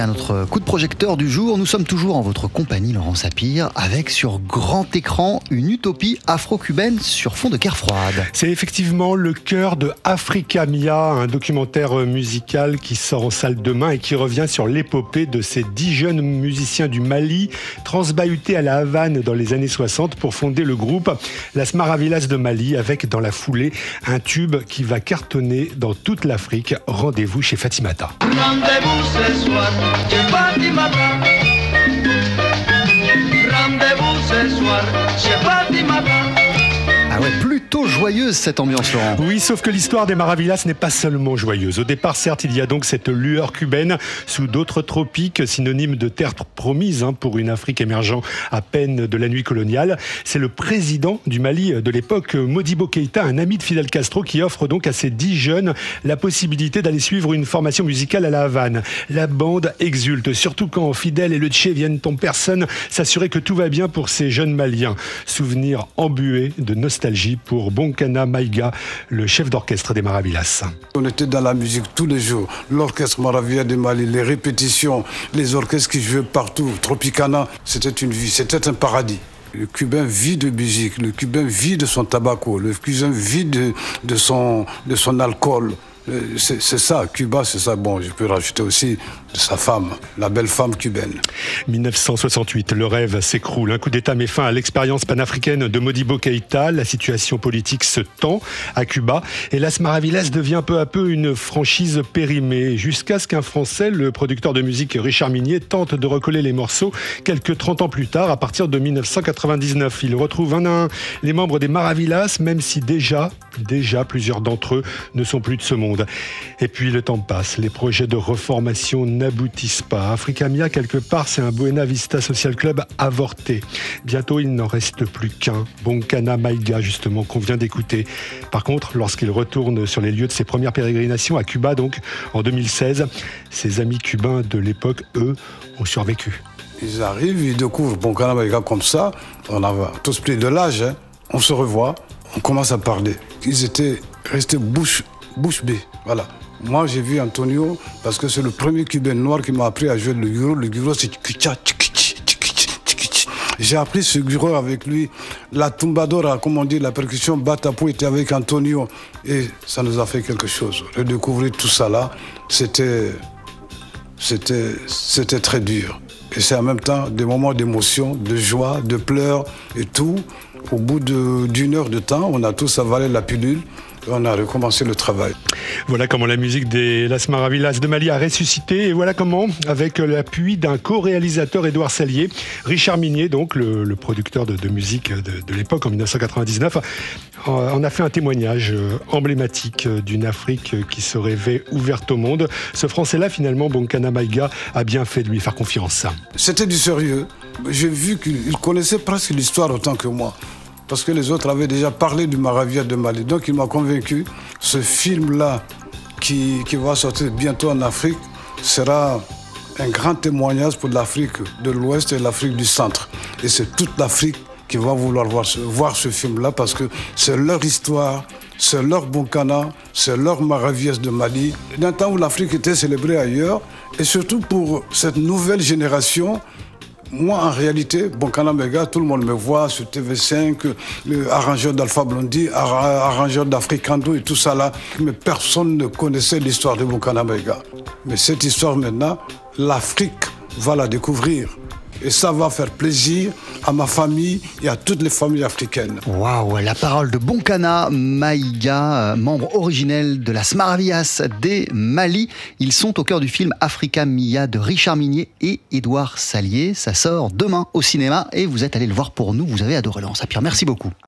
vient notre coup de projecteur du jour. Nous sommes toujours en votre compagnie, Laurent Sapir, avec sur grand écran une utopie afro-cubaine sur fond de guerre froide. C'est effectivement le cœur de Africa Mia, un documentaire musical qui sort en salle demain et qui revient sur l'épopée de ces dix jeunes musiciens du Mali, transbahutés à la Havane dans les années 60 pour fonder le groupe Las Maravillas de Mali, avec dans la foulée un tube qui va cartonner dans toute l'Afrique. Rendez-vous chez Fatimata. Rendez-vous ce soir chez Fatimata. Rendez-vous ce soir chez joyeuse cette ambiance, Laurent. Oui, sauf que l'histoire des Maravillas n'est pas seulement joyeuse. Au départ, certes, il y a donc cette lueur cubaine sous d'autres tropiques, synonyme de terre promise hein, pour une Afrique émergeant à peine de la nuit coloniale. C'est le président du Mali de l'époque, Modibo Keïta, un ami de Fidel Castro, qui offre donc à ces dix jeunes la possibilité d'aller suivre une formation musicale à la Havane. La bande exulte, surtout quand Fidel et le Tché viennent en personne s'assurer que tout va bien pour ces jeunes Maliens. Souvenir embué de nostalgie pour Le chef d'orchestre des Maravillas. On était dans la musique tous les jours. L'orchestre Maravilla de Mali, les répétitions, les orchestres qui jouaient partout, Tropicana, c'était une vie, c'était un paradis. Le Cubain vit de musique, le Cubain vit de son tabac, le Cubain vit de son alcool. C'est ça, Cuba, c'est ça. Bon, je peux rajouter aussi sa femme, la belle femme cubaine. 1968, le rêve s'écroule. Un coup d'État met fin à l'expérience panafricaine de Modibo Keïta. La situation politique se tend à Cuba et Las Maravillas devient peu à peu une franchise périmée jusqu'à ce qu'un Français, le producteur de musique Richard Minier, tente de recoller les morceaux quelques 30 ans plus tard, à partir de 1999. Il retrouve un à un les membres des Maravillas, même si déjà, déjà plusieurs d'entre eux ne sont plus de ce monde. Et puis le temps passe, les projets de reformation n'aboutissent pas. Africa Mia, quelque part, c'est un Buena Vista Social Club avorté. Bientôt, il n'en reste plus qu'un, Boncana Maiga, justement, qu'on vient d'écouter. Par contre, lorsqu'il retourne sur les lieux de ses premières pérégrinations à Cuba, donc en 2016, ses amis cubains de l'époque, eux, ont survécu. Ils arrivent, ils découvrent Boncana Maiga comme ça. On a tous pris de l'âge, hein. on se revoit, on commence à parler. Ils étaient restés bouche bouche bée. Voilà. Moi, j'ai vu Antonio parce que c'est le premier Cubain noir qui m'a appris à jouer le guro. Le guro, c'est j'ai appris ce guro avec lui. La tumbadora, comme on dit, la percussion batapo était avec Antonio. Et ça nous a fait quelque chose. Redécouvrir tout ça là, c'était, c'était, c'était très dur. Et c'est en même temps des moments d'émotion, de joie, de pleurs et tout. Au bout d'une heure de temps, on a tous avalé la pilule on a recommencé le travail. Voilà comment la musique des Las Maravillas de Mali a ressuscité et voilà comment, avec l'appui d'un co-réalisateur Édouard Salier, Richard Minier, donc le, producteur de, musique de, l'époque en 1999, en a fait un témoignage euh, emblématique d'une Afrique qui se rêvait ouverte au monde. Ce Français-là, finalement, Bonkana Maïga, a bien fait de lui faire confiance. C'était du sérieux. J'ai vu qu'il connaissait presque l'histoire autant que moi parce que les autres avaient déjà parlé du Maravilla de Mali. Donc il m'a convaincu, ce film-là qui, va sortir bientôt en Afrique sera un grand témoignage pour l'Afrique de l'Ouest et l'Afrique du Centre. Et c'est toute l'Afrique qui va vouloir voir ce, film-là parce que c'est leur histoire, c'est leur Bonkana, c'est leur Maravillas de Mali. D'un temps où l'Afrique était célébrée ailleurs, et surtout pour cette nouvelle génération moi, en réalité, Bonkana Mega, tout le monde me voit sur TV5, le arrangeur d'Alpha Blondie, arrangeur d'Africando et tout ça là. Mais personne ne connaissait l'histoire de Bonkana Mega. Mais cette histoire maintenant, l'Afrique va la découvrir. Et ça va faire plaisir à ma famille et à toutes les familles africaines. Waouh, la parole de Bonkana Maïga, membre originel de la Smaravias des Mali. Ils sont au cœur du film Africa Mia de Richard Minier et Édouard Salier. Ça sort demain au cinéma et vous êtes allé le voir pour nous. Vous avez adoré Laurent Sapir. Merci beaucoup.